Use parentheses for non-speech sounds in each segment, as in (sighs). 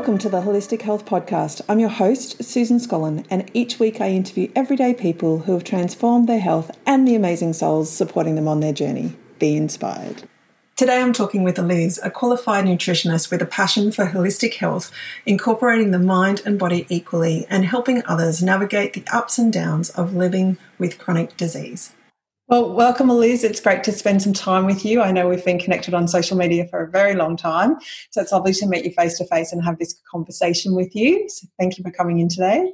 Welcome to the Holistic Health Podcast. I'm your host, Susan Scollin, and each week I interview everyday people who have transformed their health and the amazing souls supporting them on their journey. Be inspired. Today I'm talking with Eliz, a qualified nutritionist with a passion for holistic health, incorporating the mind and body equally and helping others navigate the ups and downs of living with chronic disease. Well, welcome, Eliz. It's great to spend some time with you. I know we've been connected on social media for a very long time, so it's lovely to meet you face to face and have this conversation with you. So, thank you for coming in today.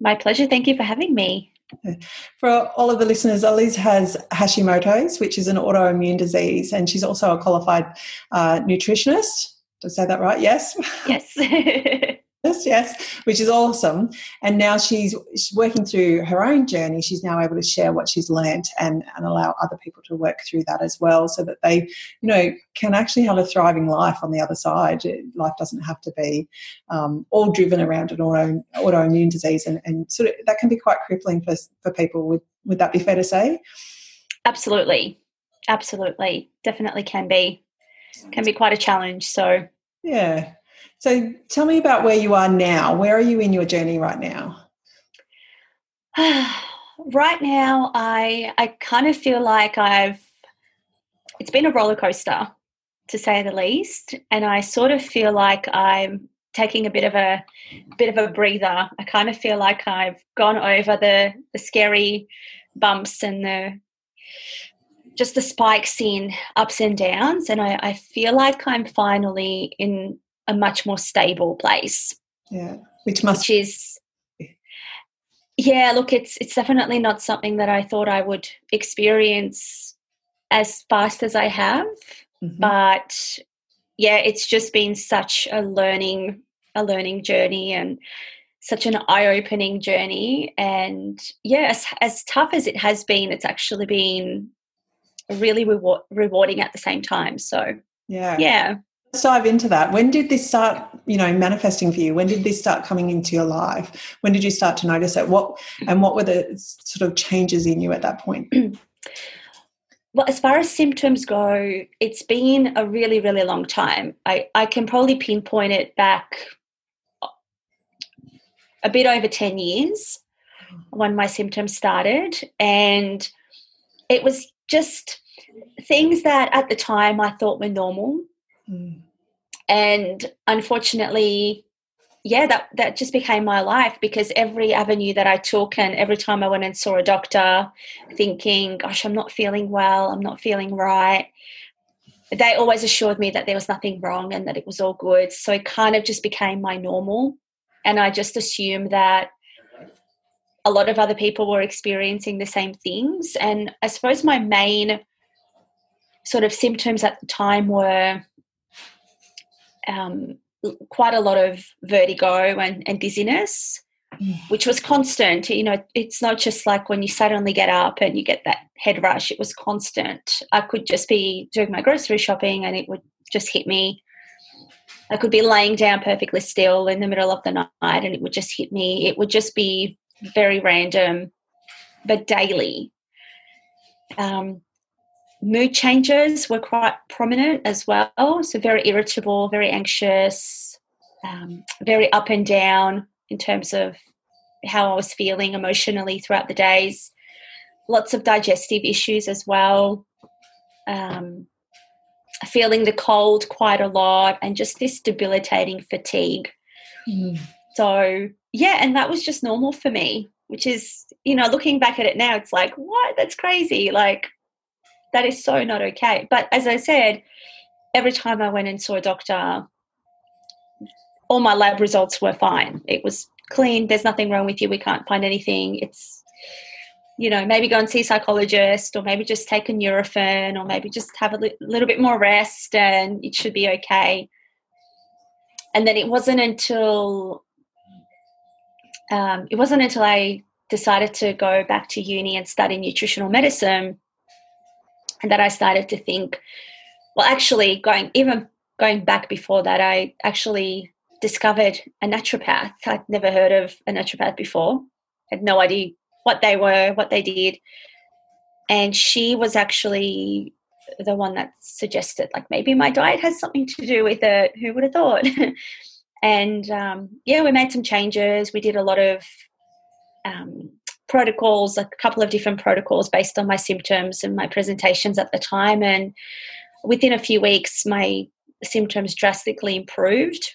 My pleasure. Thank you for having me. For all of the listeners, Eliz has Hashimoto's, which is an autoimmune disease, and she's also a qualified uh, nutritionist. Did I say that right? Yes. Yes. (laughs) (laughs) yes, yes, which is awesome. And now she's, she's working through her own journey. She's now able to share what she's learnt and, and allow other people to work through that as well so that they, you know, can actually have a thriving life on the other side. Life doesn't have to be um, all driven around an auto, autoimmune disease and, and sort of that can be quite crippling for, for people. Would, would that be fair to say? Absolutely. Absolutely. Definitely can be. Can be quite a challenge. So yeah so tell me about where you are now. Where are you in your journey right now? (sighs) right now, I I kind of feel like I've it's been a roller coaster to say the least, and I sort of feel like I'm taking a bit of a bit of a breather. I kind of feel like I've gone over the the scary bumps and the just the spikes in ups and downs, and I, I feel like I'm finally in a much more stable place. Yeah, which must which is yeah. Look, it's it's definitely not something that I thought I would experience as fast as I have, mm-hmm. but yeah, it's just been such a learning a learning journey and such an eye-opening journey and yeah as, as tough as it has been it's actually been really reward, rewarding at the same time so yeah yeah Let's dive into that. When did this start, you know, manifesting for you? When did this start coming into your life? When did you start to notice it? What and what were the sort of changes in you at that point? (clears throat) Well, as far as symptoms go, it's been a really, really long time. I, I can probably pinpoint it back a bit over 10 years when my symptoms started. And it was just things that at the time I thought were normal Mm. And unfortunately, yeah, that that just became my life because every avenue that I took and every time I went and saw a doctor, thinking, "Gosh, I'm not feeling well. I'm not feeling right." They always assured me that there was nothing wrong and that it was all good. So it kind of just became my normal, and I just assumed that a lot of other people were experiencing the same things. And I suppose my main sort of symptoms at the time were um, quite a lot of vertigo and, and dizziness, which was constant. You know, it's not just like when you suddenly get up and you get that head rush, it was constant. I could just be doing my grocery shopping and it would just hit me. I could be laying down perfectly still in the middle of the night and it would just hit me. It would just be very random, but daily. Um, mood changes were quite prominent as well. So, very irritable, very anxious, um, very up and down in terms of how I was feeling emotionally throughout the days. Lots of digestive issues as well. Um, feeling the cold quite a lot, and just this debilitating fatigue. Mm. So, yeah, and that was just normal for me, which is, you know, looking back at it now, it's like, what? That's crazy. Like, that is so not okay. But as I said, every time I went and saw a doctor, all my lab results were fine. It was clean. There's nothing wrong with you. We can't find anything. It's, you know, maybe go and see a psychologist or maybe just take a Nurofen or maybe just have a li- little bit more rest and it should be okay. And then it wasn't until um, it wasn't until I decided to go back to uni and study nutritional medicine and that I started to think, well, actually, going even going back before that, I actually discovered a naturopath. I'd never heard of a naturopath before. Had no idea what they were, what they did, and she was actually the one that suggested like maybe my diet has something to do with it. Who would have thought? (laughs) and um, yeah, we made some changes. We did a lot of um, protocols, a couple of different protocols based on my symptoms and my presentations at the time. And within a few weeks, my symptoms drastically improved.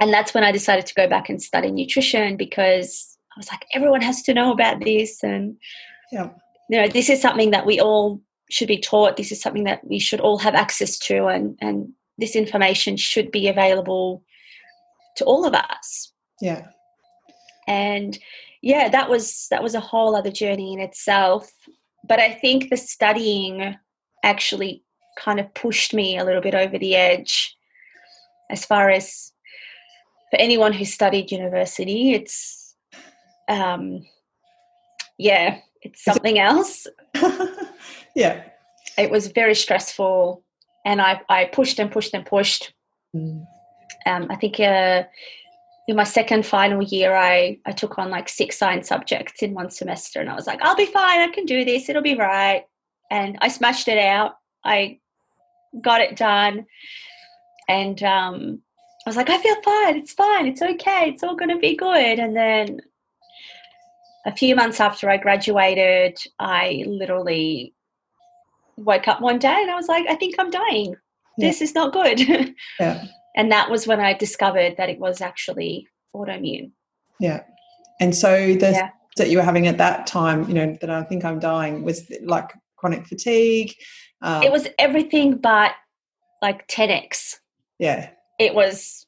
And that's when I decided to go back and study nutrition because I was like, everyone has to know about this. And, yeah. you know, this is something that we all should be taught. This is something that we should all have access to. And, and this information should be available to all of us. Yeah. And yeah, that was that was a whole other journey in itself. But I think the studying actually kind of pushed me a little bit over the edge as far as for anyone who studied university, it's um yeah, it's something else. (laughs) yeah. It was very stressful and I, I pushed and pushed and pushed. Mm. Um, I think uh, in my second final year, I, I took on like six science subjects in one semester, and I was like, I'll be fine, I can do this, it'll be right. And I smashed it out. I got it done, and um, I was like, I feel fine, it's fine, it's okay, it's all going to be good. And then a few months after I graduated, I literally woke up one day and I was like, I think I'm dying. Yeah. This is not good. (laughs) yeah. And that was when I discovered that it was actually autoimmune. Yeah. And so the yeah. that you were having at that time, you know, that I think I'm dying was like chronic fatigue. Um, it was everything but like 10x. Yeah. It was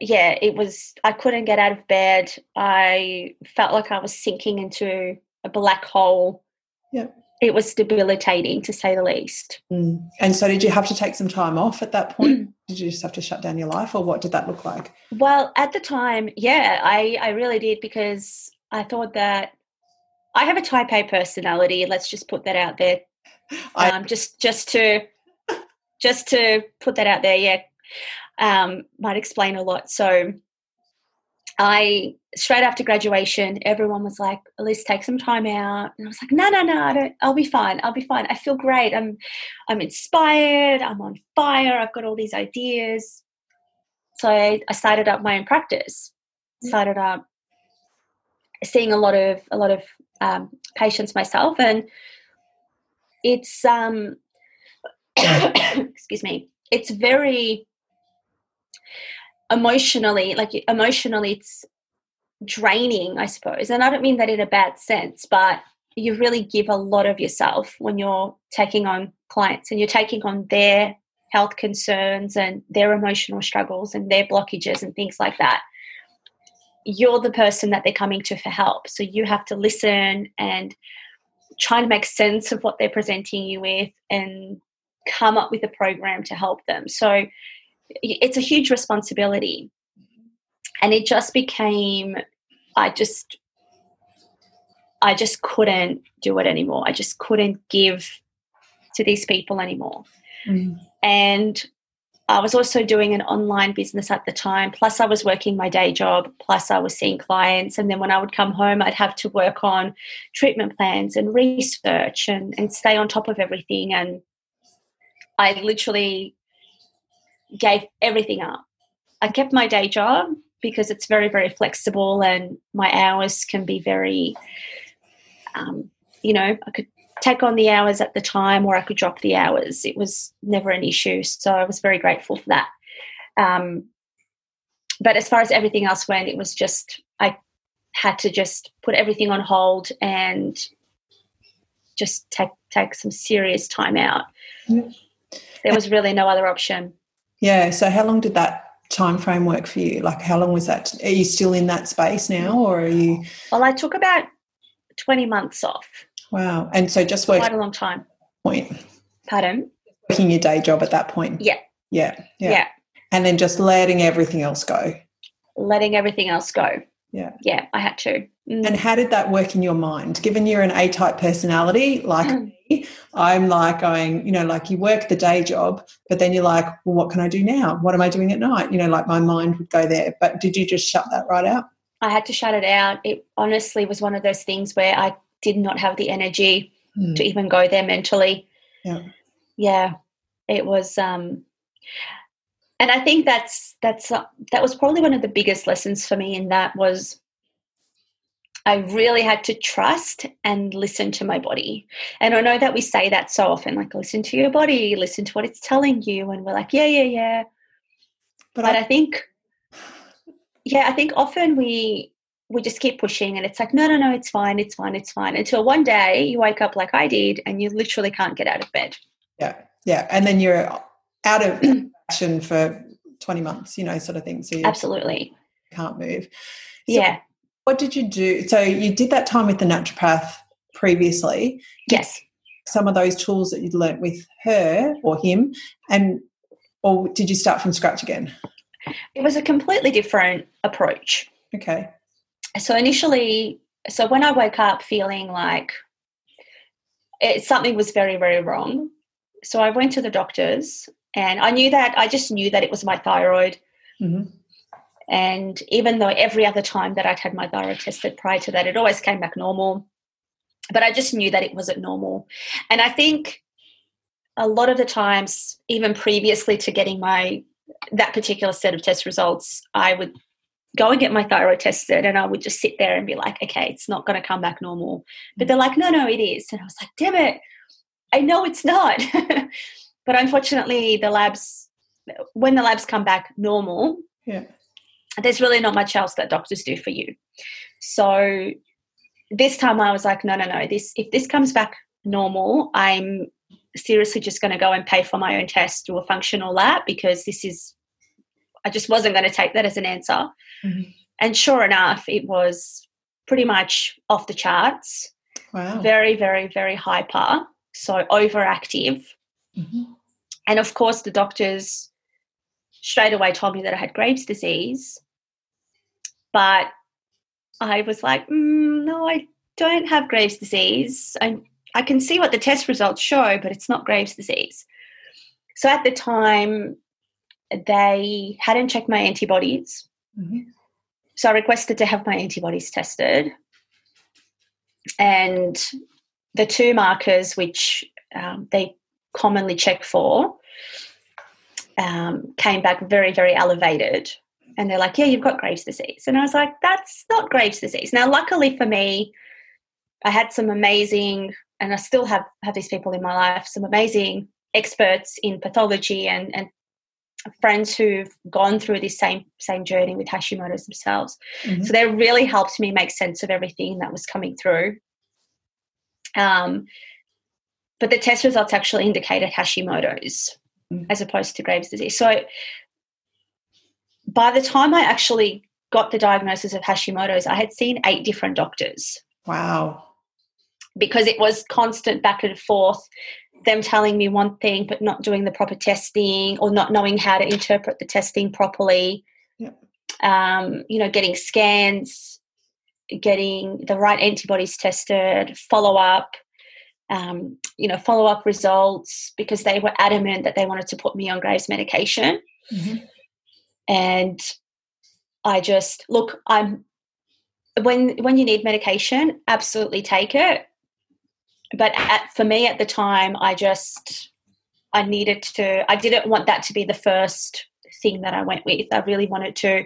yeah, it was I couldn't get out of bed. I felt like I was sinking into a black hole. Yeah it was debilitating to say the least. Mm. And so, did you have to take some time off at that point? (clears throat) did you just have to shut down your life, or what did that look like? Well, at the time, yeah, I, I really did because I thought that I have a type A personality. Let's just put that out there. (laughs) I, um, just just to just to put that out there, yeah, um, might explain a lot. So I straight after graduation, everyone was like, "At least take some time out." And I was like, "No, no, no, I don't. I'll be fine. I'll be fine. I feel great. I'm, I'm inspired. I'm on fire. I've got all these ideas." So I, I started up my own practice. Started up seeing a lot of a lot of um, patients myself, and it's um, (coughs) excuse me, it's very emotionally like emotionally it's draining i suppose. And i don't mean that in a bad sense but you really give a lot of yourself when you're taking on clients and you're taking on their health concerns and their emotional struggles and their blockages and things like that. You're the person that they're coming to for help. So you have to listen and try to make sense of what they're presenting you with and come up with a program to help them. So it's a huge responsibility. And it just became, I just, I just couldn't do it anymore. I just couldn't give to these people anymore. Mm. And I was also doing an online business at the time. Plus, I was working my day job. Plus, I was seeing clients. And then when I would come home, I'd have to work on treatment plans and research and, and stay on top of everything. And I literally gave everything up. I kept my day job because it's very, very flexible and my hours can be very, um, you know, I could take on the hours at the time or I could drop the hours. It was never an issue. So I was very grateful for that. Um, but as far as everything else went, it was just, I had to just put everything on hold and just take, take some serious time out. Mm. There was really no other option. Yeah. So how long did that time frame work for you? Like how long was that? Are you still in that space now or are you Well, I took about 20 months off. Wow. And so just working quite a long time. Point. Pardon? Working your day job at that point. Yeah. Yeah. Yeah. yeah. And then just letting everything else go. Letting everything else go. Yeah. Yeah, I had to. Mm. And how did that work in your mind? Given you're an A type personality like (clears throat) I'm like going, you know, like you work the day job, but then you're like, well, what can I do now? What am I doing at night? You know, like my mind would go there. But did you just shut that right out? I had to shut it out. It honestly was one of those things where I did not have the energy mm. to even go there mentally. Yeah. Yeah. It was um and I think that's that's uh, that was probably one of the biggest lessons for me in that was I really had to trust and listen to my body. And I know that we say that so often, like listen to your body, listen to what it's telling you, and we're like, yeah, yeah, yeah. But, but I, I think, yeah, I think often we we just keep pushing, and it's like, no, no, no, it's fine, it's fine, it's fine. Until one day you wake up like I did, and you literally can't get out of bed. Yeah, yeah, and then you're out of action for twenty months, you know, sort of thing. So you absolutely can't move. So, yeah what did you do? So you did that time with the naturopath previously. Yes. Some of those tools that you'd learnt with her or him, and or did you start from scratch again? It was a completely different approach. Okay. So initially, so when I woke up feeling like it, something was very, very wrong, so I went to the doctors, and I knew that I just knew that it was my thyroid. Mm-hmm. And even though every other time that I'd had my thyroid tested prior to that, it always came back normal. But I just knew that it wasn't normal. And I think a lot of the times, even previously to getting my that particular set of test results, I would go and get my thyroid tested and I would just sit there and be like, okay, it's not going to come back normal. But they're like, no, no, it is. And I was like, damn it, I know it's not. (laughs) but unfortunately, the labs, when the labs come back normal, yeah there's really not much else that doctors do for you. So this time I was like, no, no, no. This if this comes back normal, I'm seriously just going to go and pay for my own test through a functional lab because this is. I just wasn't going to take that as an answer. Mm-hmm. And sure enough, it was pretty much off the charts. Wow. Very, very, very hyper. So overactive. Mm-hmm. And of course, the doctors straight away told me that I had Graves' disease. But I was like, mm, no, I don't have Graves' disease. I, I can see what the test results show, but it's not Graves' disease. So at the time, they hadn't checked my antibodies. Mm-hmm. So I requested to have my antibodies tested. And the two markers which um, they commonly check for um, came back very, very elevated and they're like, yeah, you've got Graves' disease. And I was like, that's not Graves' disease. Now, luckily for me, I had some amazing, and I still have, have these people in my life, some amazing experts in pathology and, and friends who've gone through this same same journey with Hashimoto's themselves. Mm-hmm. So they really helped me make sense of everything that was coming through. Um, but the test results actually indicated Hashimoto's mm-hmm. as opposed to Graves' disease. So by the time I actually got the diagnosis of Hashimoto's, I had seen eight different doctors. Wow. Because it was constant back and forth, them telling me one thing but not doing the proper testing or not knowing how to interpret the testing properly. Yep. Um, you know, getting scans, getting the right antibodies tested, follow up, um, you know, follow up results because they were adamant that they wanted to put me on Graves medication. Mm-hmm and I just look. I'm when when you need medication, absolutely take it. But at, for me at the time, I just I needed to. I didn't want that to be the first thing that I went with. I really wanted to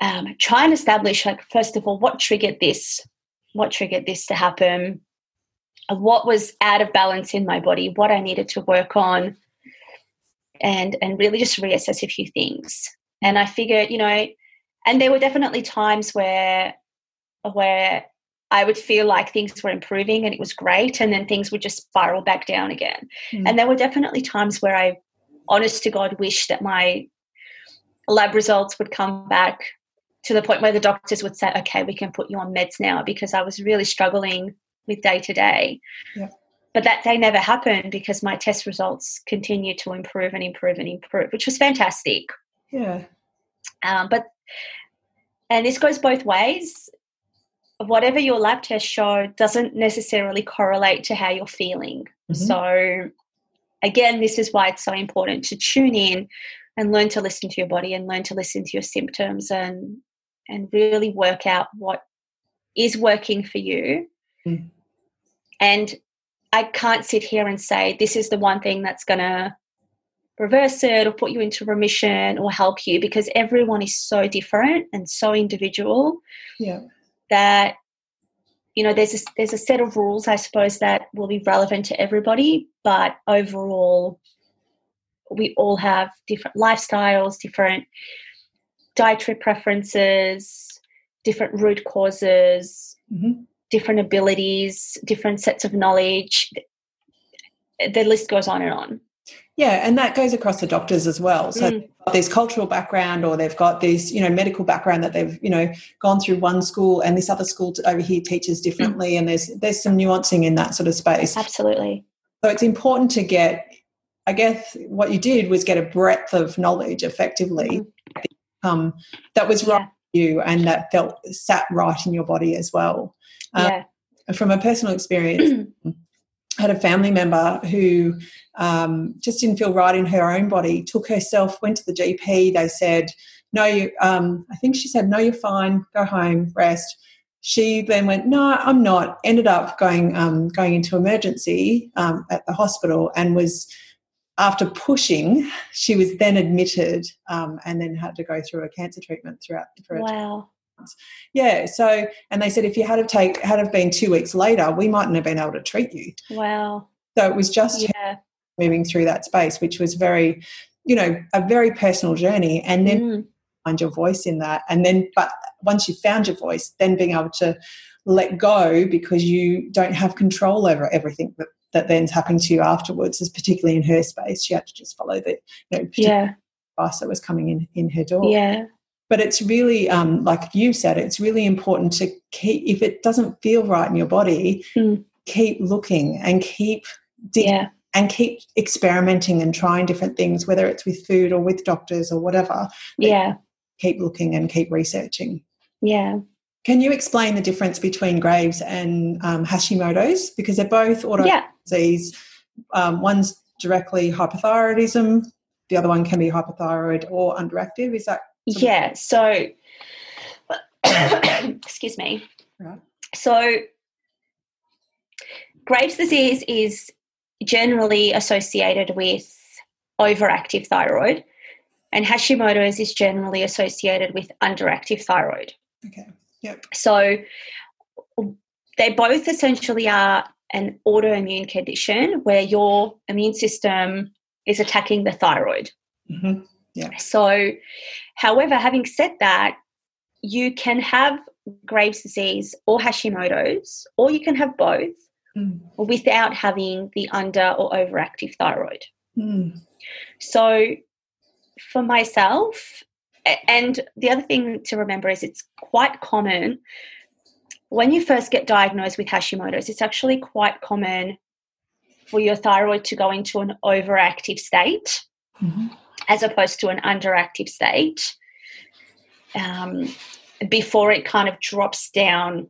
um, try and establish, like, first of all, what triggered this? What triggered this to happen? What was out of balance in my body? What I needed to work on? And and really just reassess a few things. And I figured, you know, and there were definitely times where where I would feel like things were improving and it was great, and then things would just spiral back down again. Mm. And there were definitely times where I, honest to God, wished that my lab results would come back to the point where the doctors would say, okay, we can put you on meds now because I was really struggling with day to day. But that day never happened because my test results continued to improve and improve and improve, which was fantastic. Yeah. Um, but, and this goes both ways. Whatever your lab tests show doesn't necessarily correlate to how you're feeling. Mm-hmm. So, again, this is why it's so important to tune in and learn to listen to your body and learn to listen to your symptoms and and really work out what is working for you mm. and I can't sit here and say this is the one thing that's going to reverse it or put you into remission or help you because everyone is so different and so individual Yeah. that you know there's a, there's a set of rules i suppose that will be relevant to everybody but overall we all have different lifestyles different dietary preferences different root causes Mhm. Different abilities different sets of knowledge the list goes on and on Yeah, and that goes across the doctors as well. So Mm. they've got this cultural background, or they've got this, you know, medical background that they've, you know, gone through one school, and this other school over here teaches differently, and there's there's some nuancing in that sort of space. absolutely So it's important to get. I guess what you did was get a breadth of knowledge, effectively, um, that was right yeah for you and that felt sat right in your body as well. Um, yeah from a personal experience, I (clears throat) had a family member who um, just didn't feel right in her own body, took herself, went to the GP. They said, No, you, um, I think she said, No, you're fine, go home, rest. She then went, No, I'm not. Ended up going, um, going into emergency um, at the hospital and was, after pushing, she was then admitted um, and then had to go through a cancer treatment throughout wow yeah. So, and they said if you had have take had have been two weeks later, we mightn't have been able to treat you. wow So it was just yeah moving through that space, which was very, you know, a very personal journey. And then Mm. find your voice in that. And then, but once you found your voice, then being able to let go because you don't have control over everything that, that then's happening to you afterwards, is particularly in her space. She had to just follow the, you know, yeah advice that was coming in in her door. yeah But it's really, um, like you said, it's really important to keep, if it doesn't feel right in your body, Mm. keep looking and keep digging yeah and keep experimenting and trying different things, whether it's with food or with doctors or whatever. yeah Keep looking and keep researching. yeah Can you explain the difference between Graves and um, Hashimoto's? Because they're both autoimmune yeah disease. Um, one's directly hypothyroidism, the other one can be hypothyroid or underactive. Is that Yeah. So, (coughs) excuse me. Right. So, Graves' disease is generally associated with overactive thyroid, and Hashimoto's is generally associated with underactive thyroid. okay? Yep. So, they both essentially are an autoimmune condition where your immune system is attacking the thyroid. Hmm So, however, having said that, you can have Graves' disease or Hashimoto's, or you can have both Mm. without having the under or overactive thyroid. Mm. So, for myself, and the other thing to remember is it's quite common when you first get diagnosed with Hashimoto's, it's actually quite common for your thyroid to go into an overactive state Mhm. As opposed to an underactive state um, before it kind of drops down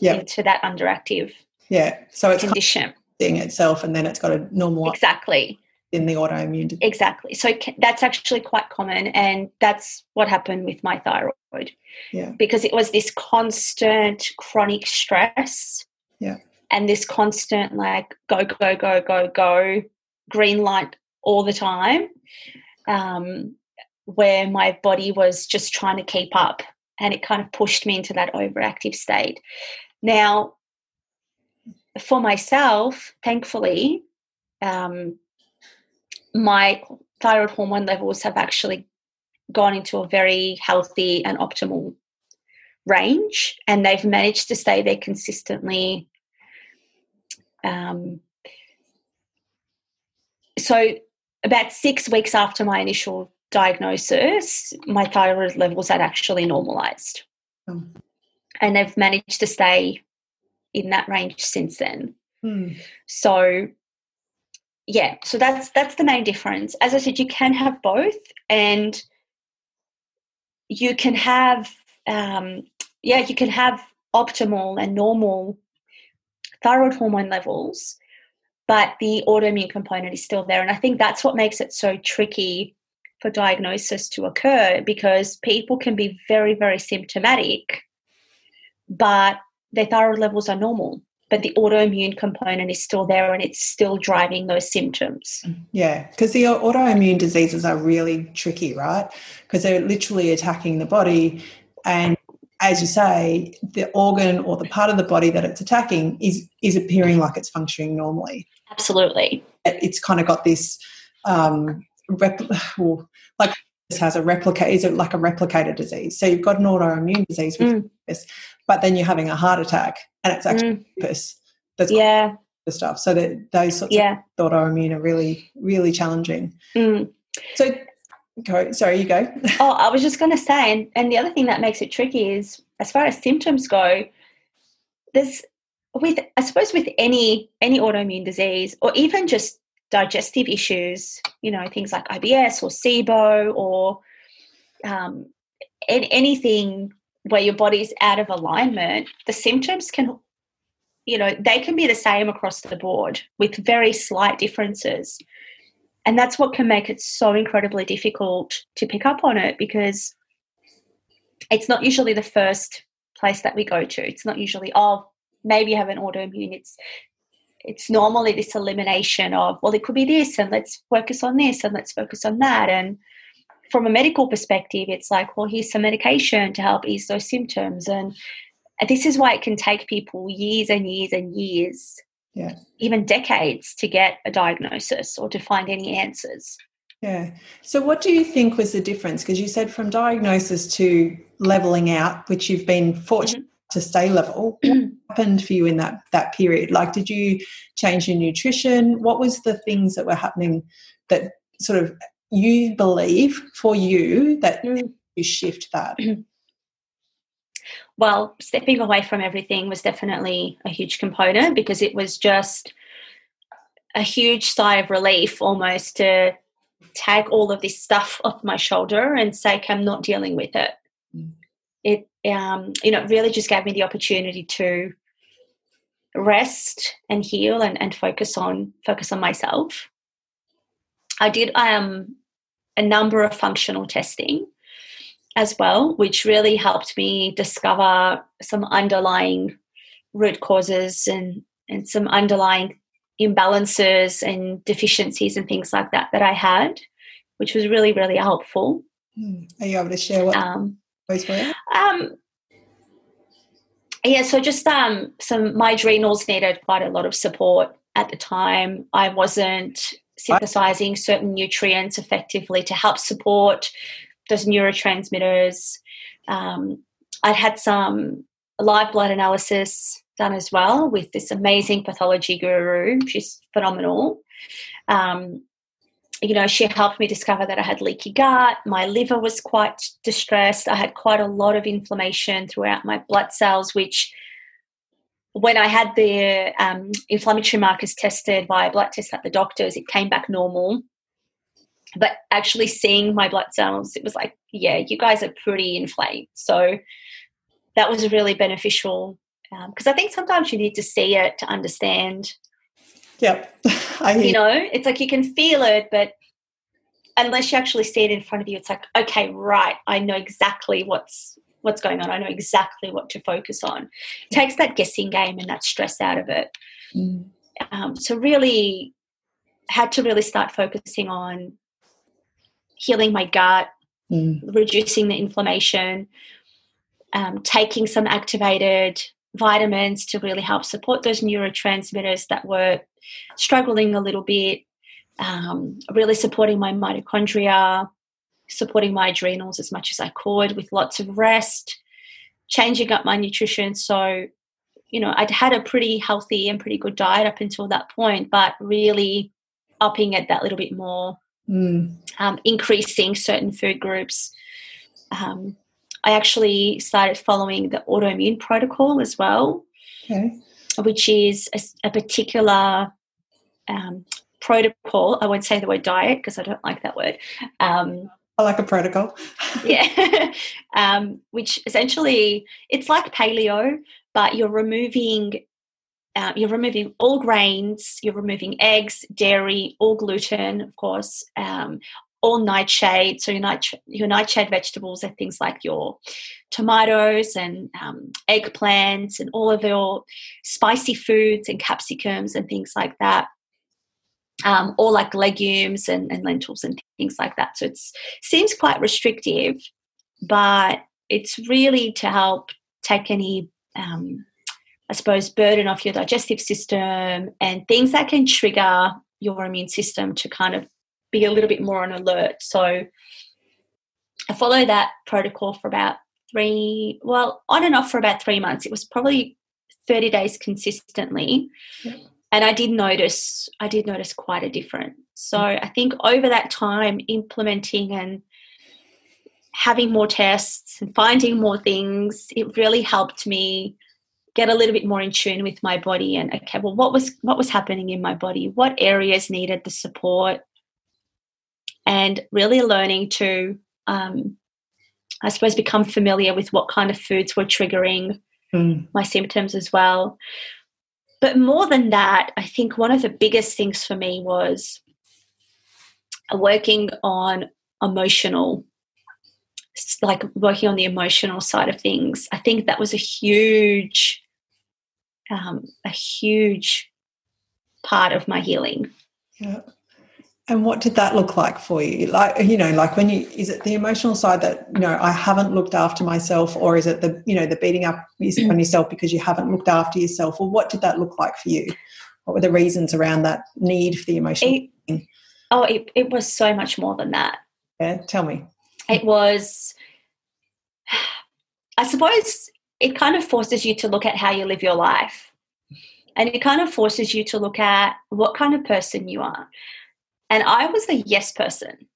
Yep. into that underactive Yeah. So it's condition. thing itself, and then it's got a normal Exactly, in the autoimmune. disease. exactly. So that's actually quite common, and that's what happened with my thyroid Yeah. because it was this constant chronic stress. Yeah. And this constant like go go go go go green light all the time, um, where my body was just trying to keep up, and it kind of pushed me into that overactive state. Now, for myself, thankfully, um, my thyroid hormone levels have actually gone into a very healthy and optimal range, and they've managed to stay there consistently. Um, so, about six weeks after my initial diagnosis, my thyroid levels had actually normalized, Um, and they've managed to stay in that range since then. mm. So yeah, so that's that's the main difference. As I said, you can have both, and you can have um, yeah, you can have optimal and normal thyroid hormone levels, but the autoimmune component is still there, and I think that's what makes it so tricky for diagnosis to occur because people can be very very symptomatic, but their thyroid levels are normal but the autoimmune component is still there and it's still driving those symptoms. Yeah, because the autoimmune diseases are really tricky, right? Because they're literally attacking the body. And as you say, the organ or the part of the body that it's attacking is, is appearing like it's functioning normally. Absolutely. It's kind of got this, um, rep- like this has a replicate is it like a replicator disease so you've got an autoimmune disease with mm. lupus but then you're having a heart attack and it's actually mm. lupus that's yeah the stuff so that those sorts yeah. of autoimmune are really really challenging mm. so go sorry you go (laughs) oh i was just going to say and, and the other thing that makes it tricky is as far as symptoms go there's with i suppose with any any autoimmune disease or even just digestive issues, you know, things like IBS or SIBO or um, anything where your body's out of alignment, the symptoms can, you know, they can be the same across the board with very slight differences. And that's what can make it so incredibly difficult to pick up on it because it's not usually the first place that we go to. It's not usually, oh, maybe you have an autoimmune. It's it's normally this elimination of well it could be this and let's focus on this and let's focus on that and from a medical perspective it's like well here's some medication to help ease those symptoms and this is why it can take people years and years and years yeah even decades to get a diagnosis or to find any answers yeah so what do you think was the difference because you said from diagnosis to leveling out which you've been fortunate mm-hmm to stay level. What (clears throat) happened for you in that that period? Like, did you change your nutrition? What was the things that were happening that sort of you believe for you that mm. you shift that? (clears throat) Well, stepping away from everything was definitely a huge component because it was just a huge sigh of relief almost to take all of this stuff off my shoulder and say, I'm not dealing with it. Mm. It um, you know, really just gave me the opportunity to rest and heal and, and focus on focus on myself. I did um, a number of functional testing as well, which really helped me discover some underlying root causes and, and some underlying imbalances and deficiencies and things like that that I had, which was really, really helpful. Hmm. Are you able to share what um, those were? Um, yeah, so just um, some my adrenals needed quite a lot of support at the time. I wasn't synthesizing certain nutrients effectively to help support those neurotransmitters. Um, I'd had some live blood analysis done as well with this amazing pathology guru. She's phenomenal. Um, you know, she helped me discover that I had leaky gut. My liver was quite distressed. I had quite a lot of inflammation throughout my blood cells, which when I had the um, inflammatory markers tested by a blood test at the doctor's, it came back normal. But actually seeing my blood cells, it was like, yeah, you guys are pretty inflamed. So that was really beneficial because um, I think sometimes you need to see it to understand Yep. (laughs) I you know, it's like you can feel it, but unless you actually see it in front of you, it's like, okay, right, I know exactly what's what's going on. I know exactly what to focus on. It takes that guessing game and that stress out of it. Mm. Um, so really had to really start focusing on healing my gut, mm. reducing the inflammation, um, taking some activated vitamins to really help support those neurotransmitters that were struggling a little bit, um, really supporting my mitochondria, supporting my adrenals as much as I could with lots of rest, changing up my nutrition. So, you know, I'd had a pretty healthy and pretty good diet up until that point, but really upping it that little bit more, mm. um, increasing certain food groups. Um, I actually started following the autoimmune protocol as well, okay. which is a, a particular um, protocol. I won't say the word diet because I don't like that word. Um, I like a protocol. (laughs) yeah, (laughs) um, which essentially it's like paleo, but you're removing uh, you're removing all grains, you're removing eggs, dairy, all gluten, of course, um, all nightshade. So your, your nightshade vegetables are things like your tomatoes and um, eggplants and all of your spicy foods and capsicums and things like that. Um, or like legumes and, and lentils and things like that. So it seems quite restrictive, but it's really to help take any, um, I suppose, burden off your digestive system and things that can trigger your immune system to kind of be a little bit more on alert. So I followed that protocol for about three, well, on and off for about three months. It was probably 30 days consistently. Yeah. And I did notice, I did notice quite a difference. So mm. I think over that time, implementing and having more tests and finding more things, it really helped me get a little bit more in tune with my body and okay well what was what was happening in my body? What areas needed the support? And really learning to um, i suppose become familiar with what kind of foods were triggering mm. my symptoms as well. But more than that i think one of the biggest things for me was working on emotional like working on the emotional side of things. I think that was a huge um, a huge part of my healing. Yeah. And what did that look like for you? Like, you know, like when you, is it the emotional side that, you know, I haven't looked after myself, or is it the, you know, the beating up (clears throat) on yourself because you haven't looked after yourself? Or what did that look like for you? What were the reasons around that need for the emotional? It, oh, it, it was so much more than that. Yeah, tell me. It was, (sighs) I suppose it kind of forces you to look at how you live your life. And it kind of forces you to look at what kind of person you are. And I was a yes person.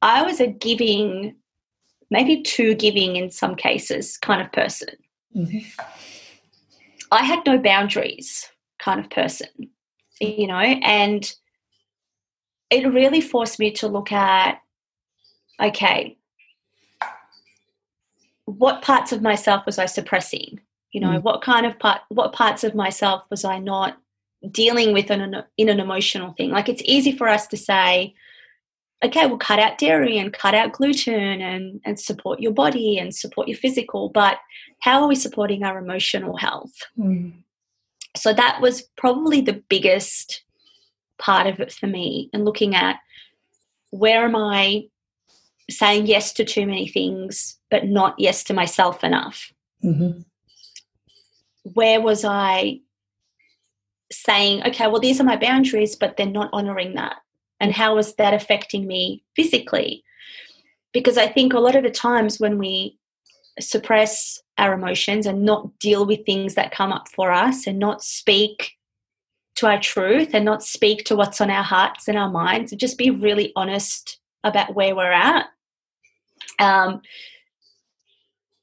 I was a giving, maybe too giving in some cases kind of person. Mm-hmm. I had no boundaries kind of person, you know, and it really forced me to look at okay, what parts of myself was I suppressing? You know, mm. what kind of part, what parts of myself was I not dealing with in an, in an emotional thing? Like it's easy for us to say, okay, we'll cut out dairy and cut out gluten and, and support your body and support your physical, but how are we supporting our emotional health? Mm. So that was probably the biggest part of it for me and looking at where am I saying yes to too many things, but not yes to myself enough. Mm-hmm. Where was I saying, okay, well, these are my boundaries, but they're not honoring that? And how is that affecting me physically? Because I think a lot of the times when we suppress our emotions and not deal with things that come up for us and not speak to our truth and not speak to what's on our hearts and our minds and just be really honest about where we're at. Um,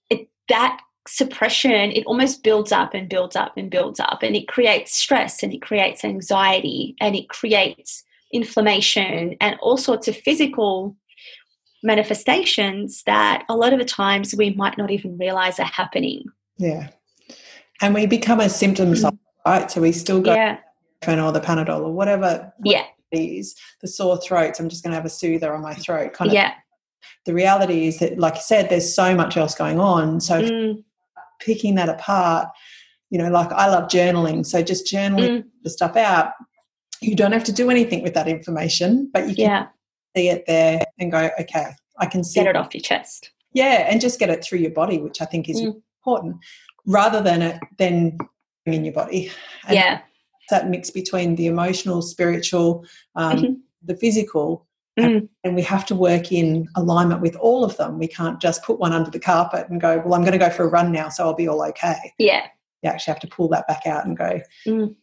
it, that suppression, it almost builds up and builds up and builds up, and it creates stress and it creates anxiety and it creates inflammation and all sorts of physical manifestations that a lot of the times we might not even realize are happening. Yeah. And we become a symptom, mm. right? So we still go yeah. or the Panadol or whatever. Yeah these, the sore throats, I'm just going to have a soother on my throat. Kind of. Yeah. The reality is that, like you said, there's so much else going on. So mm. picking that apart, you know, like I love journaling. So just journaling mm. the stuff out. You don't have to do anything with that information, but you can yeah. see it there and go, okay, I can see get it off your chest. Yeah, and just get it through your body, which I think is mm. important, rather than it then in your body. And yeah that mix between the emotional, spiritual, um, mm-hmm. the physical. Mm. And, we have to work in alignment with all of them. We can't just put one under the carpet and go, well, I'm going to go for a run now, so I'll be all okay. Yeah. You actually have to pull that back out and go, mm.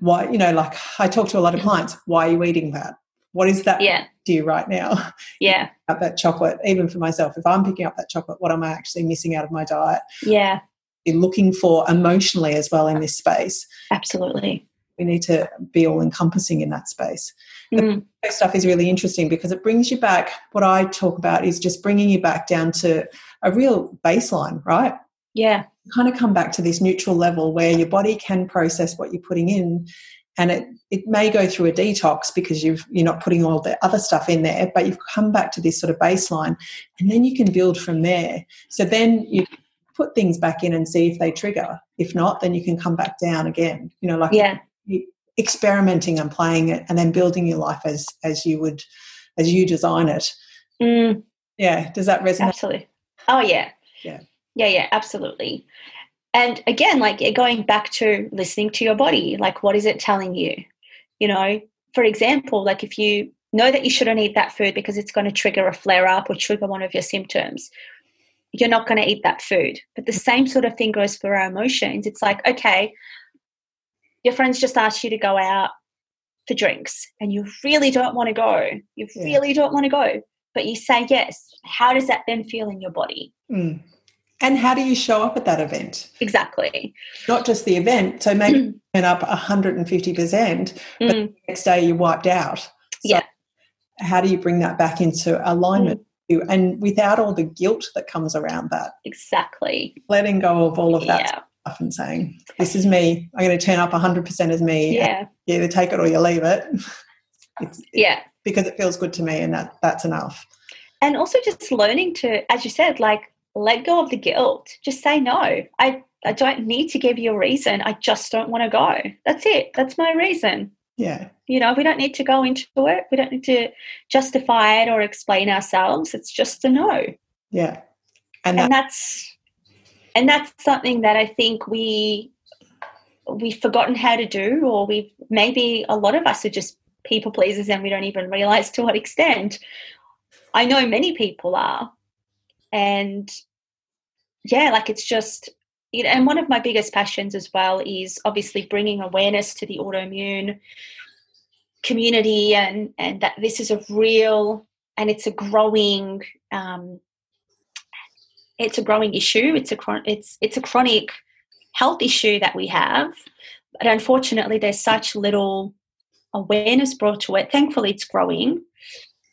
why, you know, like I talk to a lot of clients, why are you eating that? What is that yeah. to you right now? (laughs) Yeah. that chocolate, even for myself, if I'm picking up that chocolate, what am I actually missing out of my diet? Yeah. Be looking for emotionally as well in this space. Absolutely we need to be all encompassing in that space. Mm. The stuff is really interesting because it brings you back. What I talk about is just bringing you back down to a real baseline, right? Yeah. kind of come back to this neutral level where your body can process what you're putting in and it it may go through a detox because you've you're not putting all the other stuff in there but you've come back to this sort of baseline and then you can build from there so then you put things back in and see if they trigger if not then you can come back down again you know like yeah experimenting and playing it and then building your life as as you would as you design it. Mm. yeah does that resonate? Absolutely. Oh yeah. Yeah. Yeah yeah absolutely. And again like going back to listening to your body like what is it telling you? You know for example like if you know that you shouldn't eat that food because it's going to trigger a flare up or trigger one of your symptoms you're not going to eat that food. But the same sort of thing goes for our emotions. It's like okay your friends just asked you to go out for drinks and you really don't want to go you yeah. really don't want to go but you say yes how does that then feel in your body mm. And how do you show up at that event? Exactly. Not just the event. So (clears throat) maybe mm. turn up 150%, but mm. the next day you wiped out. So yeah. How do you bring that back into alignment? Mm. And without all the guilt that comes around that. Exactly. Letting go of all of that yeah. Stuff and saying, this is me. I'm going to turn up 100% as me. Yeah. You either take it or you leave it. (laughs) It's, yeah. Because it feels good to me and that that's enough. And also just learning to, as you said, like let go of the guilt. Just say no. I, I don't need to give you a reason. I just don't want to go. That's it. That's my reason. Yeah. You know, we don't need to go into it. We don't need to justify it or explain ourselves. It's just a no. Yeah. And, that- and that's and that's something that I think we we've forgotten how to do, or we've maybe a lot of us are just people pleasers and we don't even realize to what extent. I know many people are, and yeah like it's just and one of my biggest passions as well is obviously bringing awareness to the autoimmune community and and that this is a real and it's a growing um, it's a growing issue. It's a it's it's a chronic health issue that we have but unfortunately there's such little awareness brought to it. Thankfully it's growing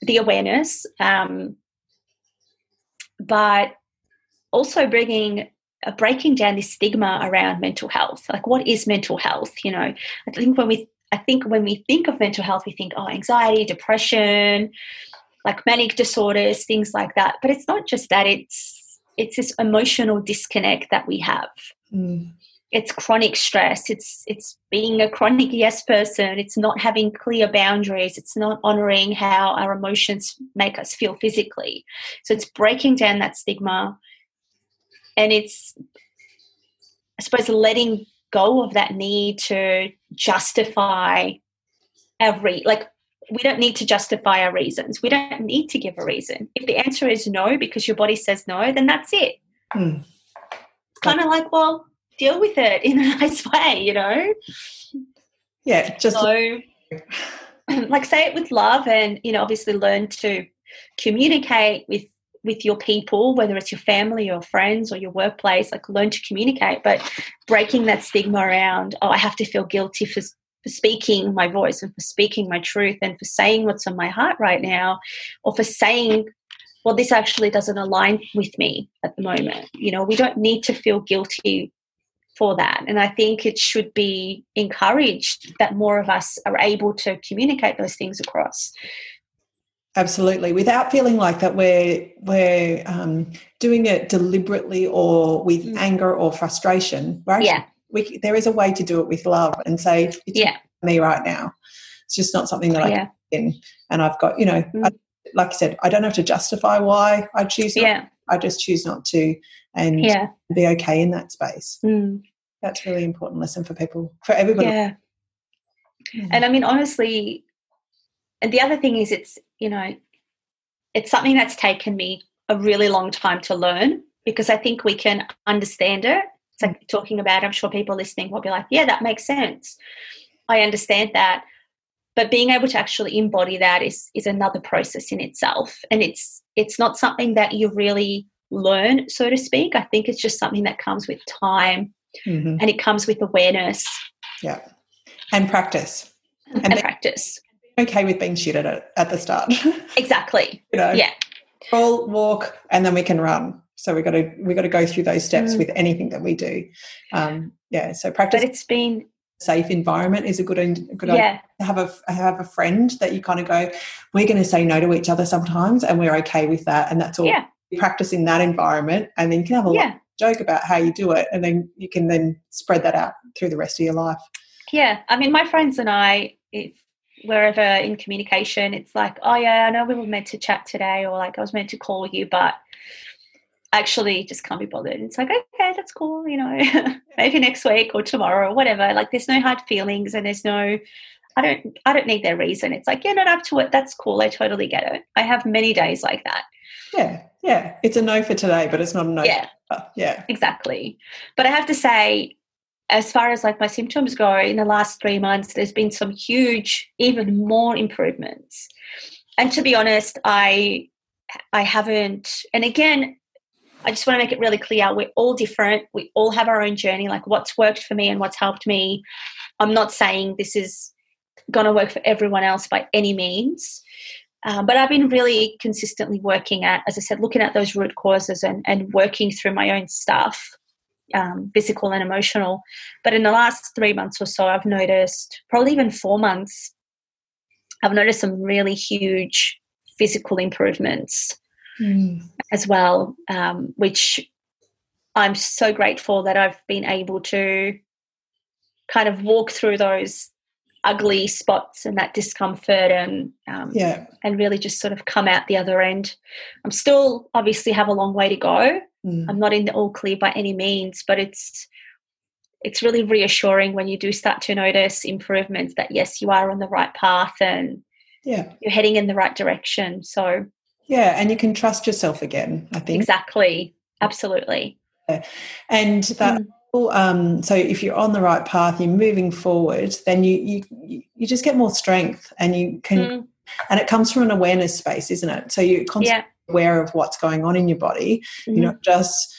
the awareness um, but also bringing uh, breaking down this stigma around mental health. Like what is mental health? You know i think when we i think when we think of mental health we think oh anxiety depression like manic disorders things like that. But it's not just that it's it's this emotional disconnect that we have. Mm. It's chronic stress. It's it's being a chronic yes person. It's not having clear boundaries. It's not honoring how our emotions make us feel physically. So it's breaking down that stigma. And it's i suppose letting go of that need to justify every like we don't need to justify our reasons we don't need to give a reason if the answer is no because your body says no then that's it mm. kind of like well deal with it in a (laughs) nice way, you know? Yeah, just so, (clears throat) like say it with love and you know obviously learn to communicate with with your people whether it's your family or friends or your workplace like learn to communicate but breaking that stigma around oh i have to feel guilty for, for speaking my voice and for speaking my truth and for saying what's on my heart right now or for saying well this actually doesn't align with me at the moment you know we don't need to feel guilty for that. And I think it should be encouraged that more of us are able to communicate those things across. Absolutely, without feeling like that we're we're um, doing it deliberately or with mm. anger or frustration. Right? Yeah, we, there is a way to do it with love and say, "It's yeah. me right now." It's just not something that I yeah. can. And I've got, you know, mm. I, like I said, I don't have to justify why I choose. Not, yeah, I just choose not to, and yeah. be okay in that space. Mm. That's really important lesson for people, for everybody. Yeah. Mm. And I mean, honestly, and the other thing is, it's, you know, it's something that's taken me a really long time to learn because I think we can understand it. Talking about, I'm sure people listening will be like, yeah, that makes sense. I understand that. But being able to actually embody that is is another process in itself. And it's it's not something that you really learn, so to speak. I think it's just something that comes with time mm-hmm. and it comes with awareness. Yeah, and practice. And, and practice. Okay with being shit at it at the start. (laughs) exactly. (laughs) you know, yeah. Crawl, walk, and then we can run. So we got to we got to go through those steps mm. with anything that we do. Um, yeah. So practice. But it's been safe environment is a good, a good yeah. idea. Have a have a friend that you kind of go, we're going to say no to each other sometimes, and we're okay with that, and that's all. Yeah. Practice in that environment, and then you can have a yeah. joke about how you do it, and then you can then spread that out through the rest of your life. Yeah, I mean, my friends and I, if wherever in communication, it's like, oh yeah, I know we were meant to chat today, or like I was meant to call you, but actually just can't be bothered. It's like, okay, that's cool, you know, (laughs) maybe next week or tomorrow or whatever. Like there's no hard feelings and there's no I don't I don't need their reason. It's like, yeah, not up to it. That's cool. I totally get it. I have many days like that. Yeah. Yeah. It's a no for today, but it's not a no. Yeah. Uh, yeah. Exactly. But I have to say, as far as like my symptoms go, in the last three months, there's been some huge, even more improvements. And to be honest, I I haven't and again, I just want to make it really clear we're all different. We all have our own journey, like what's worked for me and what's helped me. I'm not saying this is going to work for everyone else by any means. Um, but I've been really consistently working at, as I said, looking at those root causes and, and working through my own stuff, um, physical and emotional. But in the last three months or so, I've noticed, probably even four months, I've noticed some really huge physical improvements mm. As well, um, which I'm so grateful that I've been able to kind of walk through those ugly spots and that discomfort and um, yeah. and really just sort of come out the other end. I'm still obviously have a long way to go. Mm. i'm not in the all clear by any means but it's it's really reassuring when you do start to notice improvements that yes you are on the right path and yeah. you're heading in the right direction. So yeah, and you can trust yourself again, I think. Exactly. Absolutely. Yeah. And that mm. um, so if you're on the right path, you're moving forward, then you you you just get more strength and you can mm. and it comes from an awareness space, isn't it? So you're constantly yeah. aware of what's going on in your body. Mm-hmm. You're not just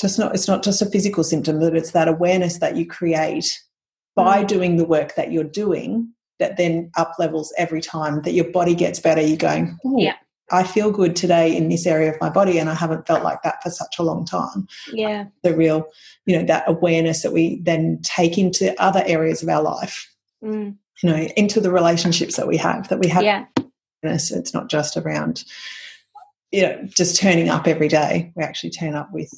just not it's not just a physical symptom, but it's that awareness that you create by mm. doing the work that you're doing that then up levels every time that your body gets better. You're going, yeah I feel good today in this area of my body, and I haven't felt like that for such a long time. Yeah. The real, you know, that awareness that we then take into other areas of our life, mm. you know, into the relationships that we have, that we have. Yeah. It's not just around, you know, just turning up every day. We actually turn up with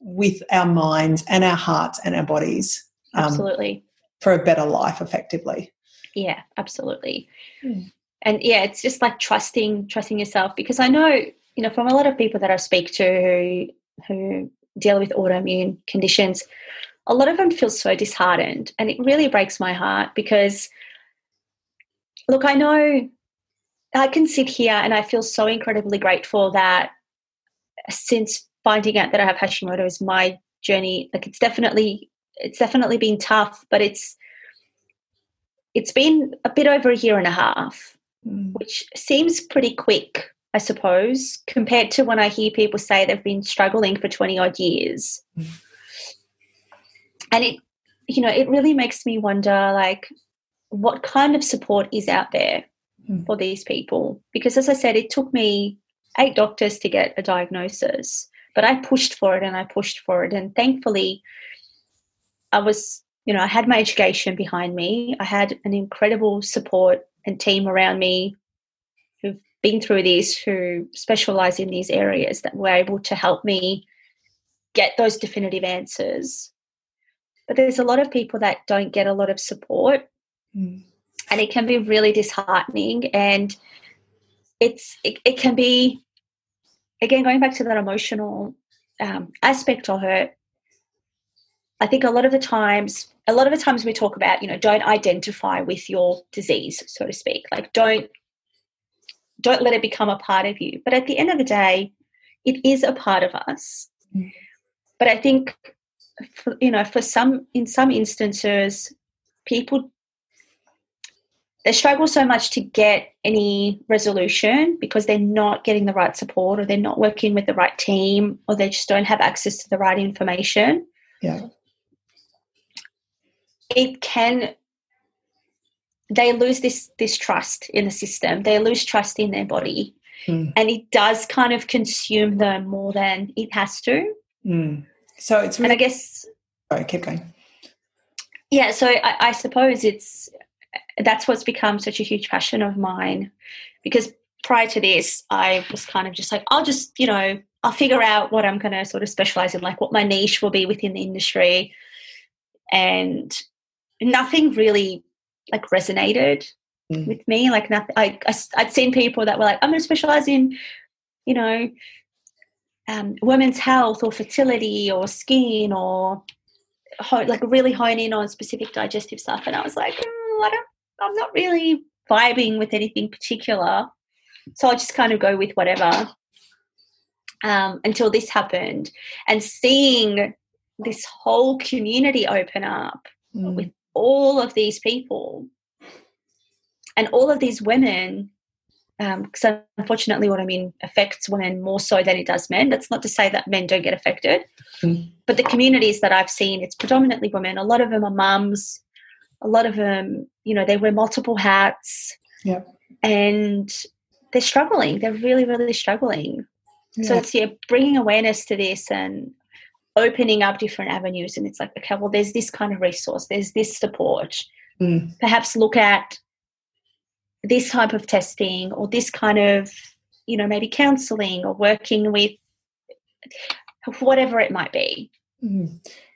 with our minds and our hearts and our bodies. Um, absolutely. For a better life, effectively. Yeah, absolutely. Mm and yeah it's just like trusting trusting yourself because i know you know from a lot of people that i speak to who who deal with autoimmune conditions a lot of them feel so disheartened and it really breaks my heart because look i know i can sit here and i feel so incredibly grateful that since finding out that i have hashimoto's my journey like it's definitely it's definitely been tough but it's it's been a bit over a year and a half Mm. which seems pretty quick, I suppose, compared to when I hear people say they've been struggling for 20 odd years. Mm. And it, you know, it really makes me wonder like, what kind of support is out there mm. for these people? Because as I said, it took me eight doctors to get a diagnosis, but I pushed for it and I pushed for it. And thankfully, I was, you know, I had my education behind me. I had an incredible support and team around me who've been through this, who specialize in these areas, that were able to help me get those definitive answers. But there's a lot of people that don't get a lot of support, mm. and it can be really disheartening. And it's it, it can be again going back to that emotional um, aspect of it. I think a lot of the times a lot of the times we talk about, you know, don't identify with your disease, so to speak. Like don't don't let it become a part of you. But at the end of the day, it is a part of us. Mm. But I think for, you know, for some in some instances, people they struggle so much to get any resolution because they're not getting the right support or they're not working with the right team or they just don't have access to the right information. Yeah it can they lose this this trust in the system they lose trust in their body mm. and it does kind of consume them more than it has to mm. so it's really, and i guess sorry keep going yeah, so I, I suppose it's that's what's become such a huge passion of mine because prior to this, I was kind of just like, I'll just, you know, I'll figure out what I'm going to sort of specialize in, like what my niche will be within the industry. And nothing really like resonated mm. with me. Like nothing, I, I, I'd seen people that were like, I'm going to specialize in, you know, um, women's health or fertility or skin or ho- like really hone in on specific digestive stuff. And I was like, mm, I don't, I'm not really vibing with anything particular. So I just kind of go with whatever um, until this happened. And seeing this whole community open up mm. with all of these people. And all of these women um, because um, unfortunately what i mean affects women more so than it does men. That's not to say that men don't get affected. Mm. but the communities that i've seen it's predominantly women. A lot of them are mums. A lot of them you know they wear multiple hats. Yeah. And they're struggling. They're really really struggling. Yeah. so it's yeah bringing awareness to this and opening up different avenues and it's like okay well there's this kind of resource there's this support mm. perhaps look at this type of testing or this kind of you know maybe counseling or working with whatever it might be mm.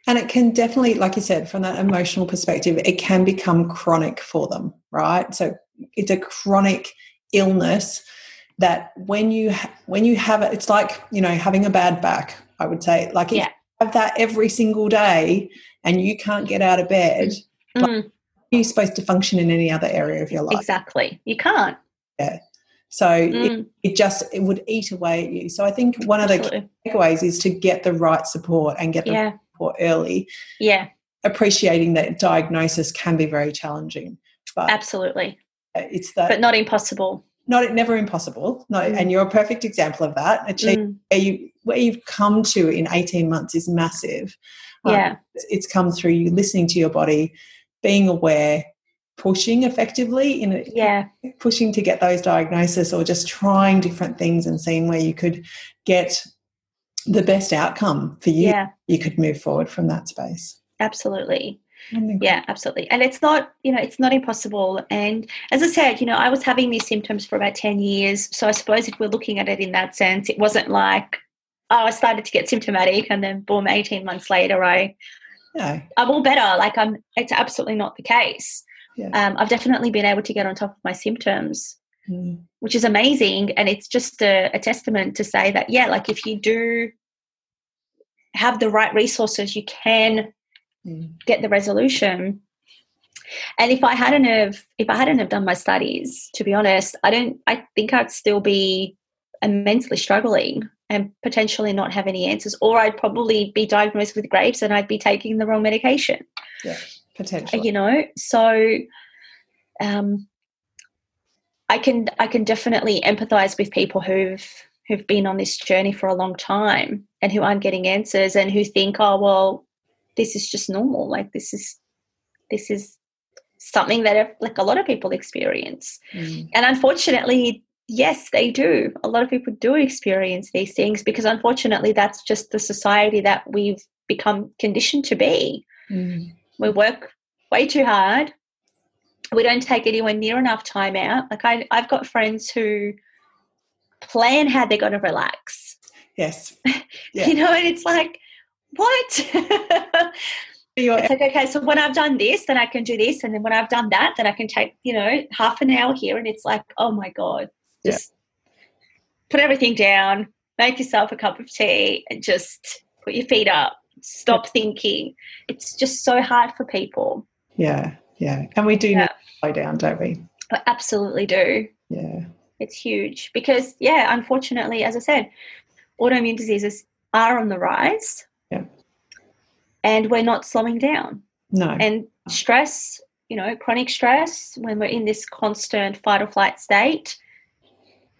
and it can definitely like you said from that emotional perspective it can become chronic for them right so it's a chronic illness that when you when you have it it's like you know having a bad back i would say like if yeah. Have that every single day and you can't get out of bed mm. like, you supposed to function in any other area of your life. Exactly. You can't. Yeah. So mm. it, it, just it would eat away at you. So i think one of the takeaways is to get the right support and get the yeah. support early. Yeah. Appreciating that diagnosis can be very challenging but absolutely. It's that but not impossible. Not never impossible. No mm. and you're a perfect example of that. Achieve mm. you where you've come to in 18 months is massive. Yeah. um, it's come through you listening to your body being aware pushing effectively in it yeah. pushing to get those diagnoses or just trying different things and seeing where you could get the best outcome for you. Yeah. you could move forward from that space. Absolutely. Yeah absolutely. And it's not you know it's not impossible. And as i said you know i was having these symptoms for about 10 years. So i suppose if we're looking at it in that sense it wasn't like oh i started to get symptomatic and then boom 18 months later i no. I'm all better. Like I'm, it's absolutely not the case. Yeah. Um, I've definitely been able to get on top of my symptoms, mm. which is amazing. And it's just a, a testament to say that, yeah, like if you do have the right resources, you can mm. get the resolution. And if I hadn't have, if I hadn't have done my studies, to be honest, I don't, I think I'd still be immensely struggling and potentially not have any answers, or I'd probably be diagnosed with Graves and I'd be taking the wrong medication. Yeah, potentially. You know, so um, I can I can definitely empathise with people who've who've been on this journey for a long time and who aren't getting answers and who think, oh well, this is just normal. Like this is this is something that like a lot of people experience, mm. and unfortunately, yes, they do. A lot of people do experience these things because unfortunately that's just the society that we've become conditioned to be. Mm. We work way too hard. We don't take anywhere near enough time out. Like I, I've got friends who plan how they're going to relax. Yes. (laughs) Yeah. you know, and it's like, what? (laughs) it's like, okay, so when I've done this, then I can do this. And then when I've done that, then I can take, you know, half an hour here. And it's like, oh my God, just yeah. put everything down, make yourself a cup of tea, and just put your feet up. Stop yeah. thinking. It's just so hard for people. Yeah, yeah. And we do yeah. need to slow down, don't we? I absolutely do. Yeah. It's huge because, yeah, unfortunately, as I said, autoimmune diseases are on the rise. Yeah. And we're not slowing down. No. And stress, you know, chronic stress, when we're in this constant fight or flight state,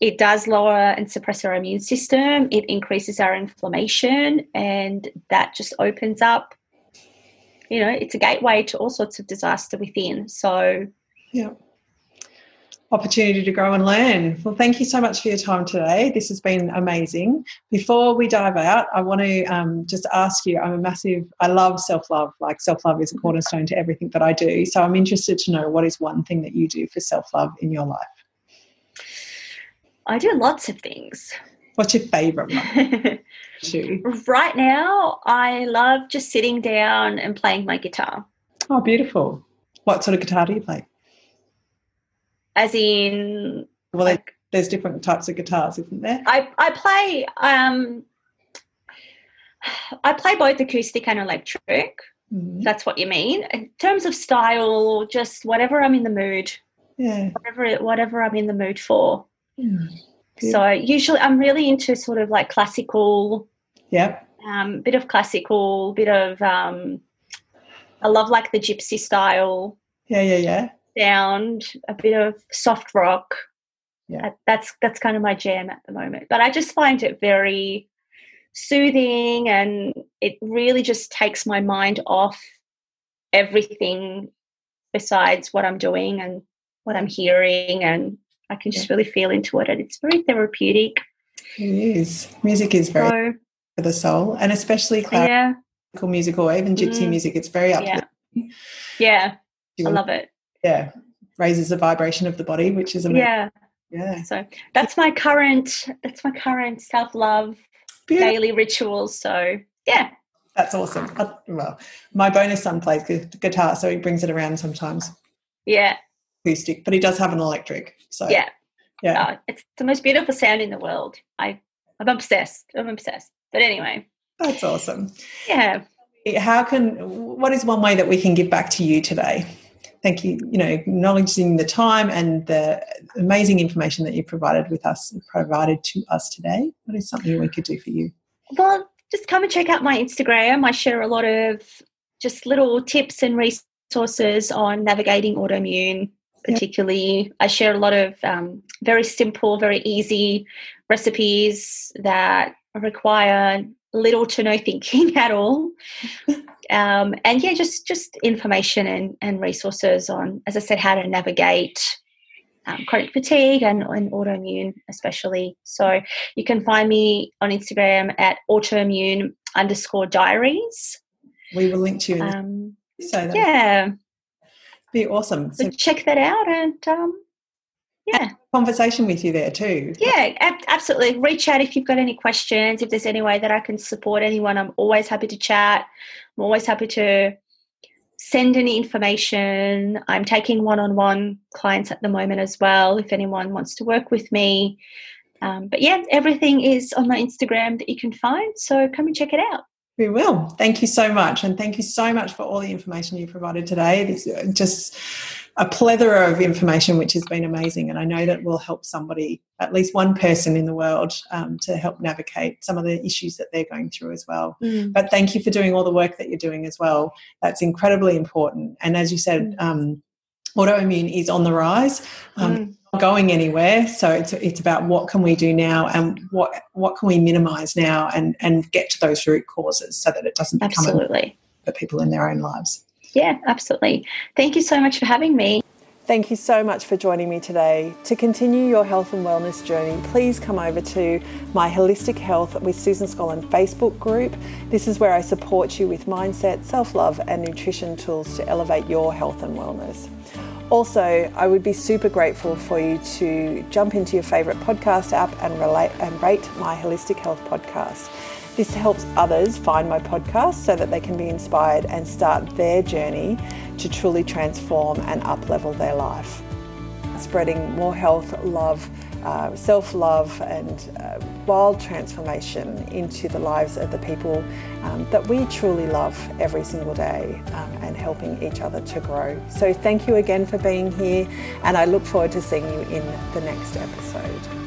it does lower and suppress our immune system, it increases our inflammation, and that just opens up, you know, it's a gateway to all sorts of disaster within. So, yeah. opportunity to grow and learn. Well, thank you so much for your time today. This has been amazing. Before we dive out, I want to um, just ask you I'm a massive, I love self love. Like, self love is a cornerstone to everything that I do. So, I'm interested to know what is one thing that you do for self love in your life? I do lots of things. What's your favourite one? (laughs) right now, I love just sitting down and playing my guitar. Oh, beautiful. What sort of guitar do you play? As in. Well, like, there's different types of guitars, isn't there? I, I play. Um, I play both acoustic and electric. Mm-hmm. That's what you mean. In terms of style, just whatever I'm in the mood. Yeah. Whatever whatever I'm in the mood for. So usually I'm really into sort of like classical. Yeah. Um, bit of classical, bit of um, I love like the gypsy style. Yeah, yeah, yeah. Sound, a bit of soft rock. Yeah. That's that's kind of my jam at the moment. But I just find it very soothing and it really just takes my mind off everything besides what I'm doing and what I'm hearing and I can just really feel into it, and it's very therapeutic. It is. Music is very so, for the soul, and especially classical yeah. music or even gypsy mm. music. It's very uplifting. Yeah, yeah. I love it. Yeah, raises the vibration of the body, which is amazing. Yeah, yeah. So that's my current. That's my current self love daily rituals. So yeah. That's awesome. well, my bonus son plays guitar, so he brings it around sometimes. Yeah, acoustic, but he does have an electric. So yeah, yeah, oh, it's the most beautiful sound in the world. I I'm obsessed. I'm obsessed. But anyway, that's awesome. Yeah. How can what is one way that we can give back to you today? Thank you. You know, acknowledging the time and the amazing information that you provided with us, provided to us today. What is something we could do for you? Well, just come and check out my Instagram. I share a lot of just little tips and resources on navigating autoimmune particularly. Yep. I share a lot of um, very simple, very easy recipes that require little to no (laughs) thinking at all. (laughs) um, and yeah, just just information and, and resources on, as I said, how to navigate um, chronic fatigue and, and autoimmune, especially. So you can find me on Instagram at autoimmune underscore diaries. We will link to you. Um, so yeah, be awesome. So, so check that out and um, yeah. Conversation with you there too. Yeah, ab- absolutely. Reach out if you've got any questions. If there's any way that I can support anyone, I'm always happy to chat. I'm always happy to send any information. I'm taking one on one clients at the moment as well if anyone wants to work with me. Um, but yeah, everything is on my Instagram that you can find. So come and check it out. We will. Thank you so much. And thank you so much for all the information you provided today. It's just a plethora of information, which has been amazing. And I know that will help somebody, at least one person in the world, um, to help navigate some of the issues that they're going through as well. Mm. But thank you for doing all the work that you're doing as well. That's incredibly important. And as you said, mm. um, autoimmune is on the rise. Um, mm going anywhere. So it's it's about what can we do now and what what can we minimize now and and get to those root causes so that it doesn't become absolutely for people in their own lives. Yeah, absolutely. Thank you so much for having me. Thank you so much for joining me today. To continue your health and wellness journey, please come over to my Holistic Health with Susan Scollin Facebook group. This is where I support you with mindset, self love, and nutrition tools to elevate your health and wellness. Also, I would be super grateful for you to jump into your favourite podcast app and, relate, and rate my Holistic Health podcast. This helps others find my podcast so that they can be inspired and start their journey to truly transform and uplevel their life. Spreading more health, love, uh, self love, and uh, wild transformation into the lives of the people um, that we truly love every single day um, and helping each other to grow. So, thank you again for being here, and I look forward to seeing you in the next episode.